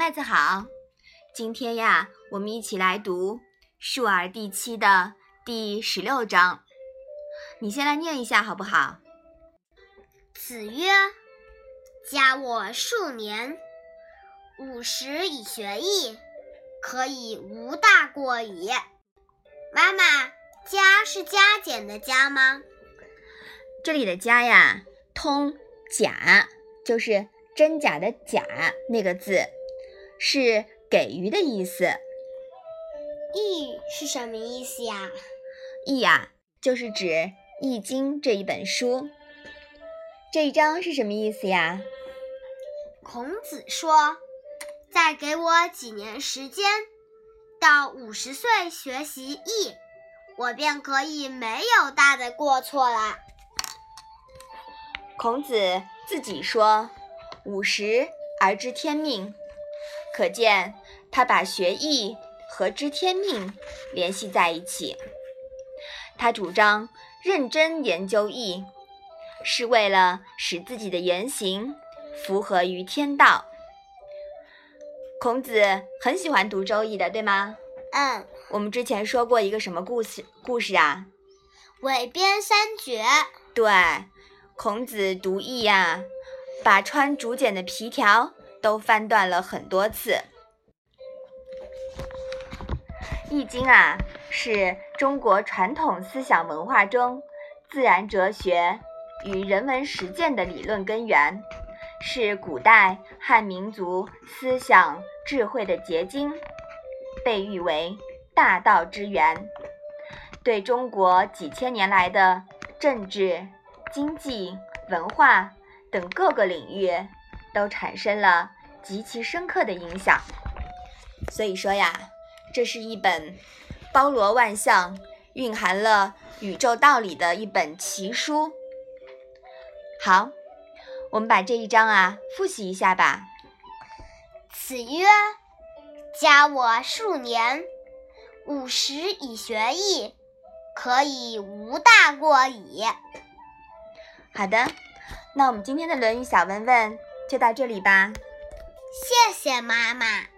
麦子好，今天呀，我们一起来读《述而》第七的第十六章。你先来念一下好不好？子曰：“加我数年，五十以学艺，可以无大过矣。”妈妈，“加”是加减的“加”吗？这里的“加”呀，通“假”，就是真假的“假”那个字。是给予的意思。易是什么意思呀？易呀，就是指《易经》这一本书。这一章是什么意思呀？孔子说：“再给我几年时间，到五十岁学习易，我便可以没有大的过错了。”孔子自己说：“五十而知天命。”可见，他把学艺和知天命联系在一起。他主张认真研究艺，是为了使自己的言行符合于天道。孔子很喜欢读《周易》的，对吗？嗯。我们之前说过一个什么故事？故事啊？韦编三绝。对，孔子读易呀，把穿竹简的皮条。都翻断了很多次，《易经》啊，是中国传统思想文化中自然哲学与人文实践的理论根源，是古代汉民族思想智慧的结晶，被誉为大道之源，对中国几千年来的政治、经济、文化等各个领域。都产生了极其深刻的影响，所以说呀，这是一本包罗万象、蕴含了宇宙道理的一本奇书。好，我们把这一章啊复习一下吧。子曰：“加我数年，五十以学艺，可以无大过矣。”好的，那我们今天的《论语》小问问。就到这里吧，谢谢妈妈。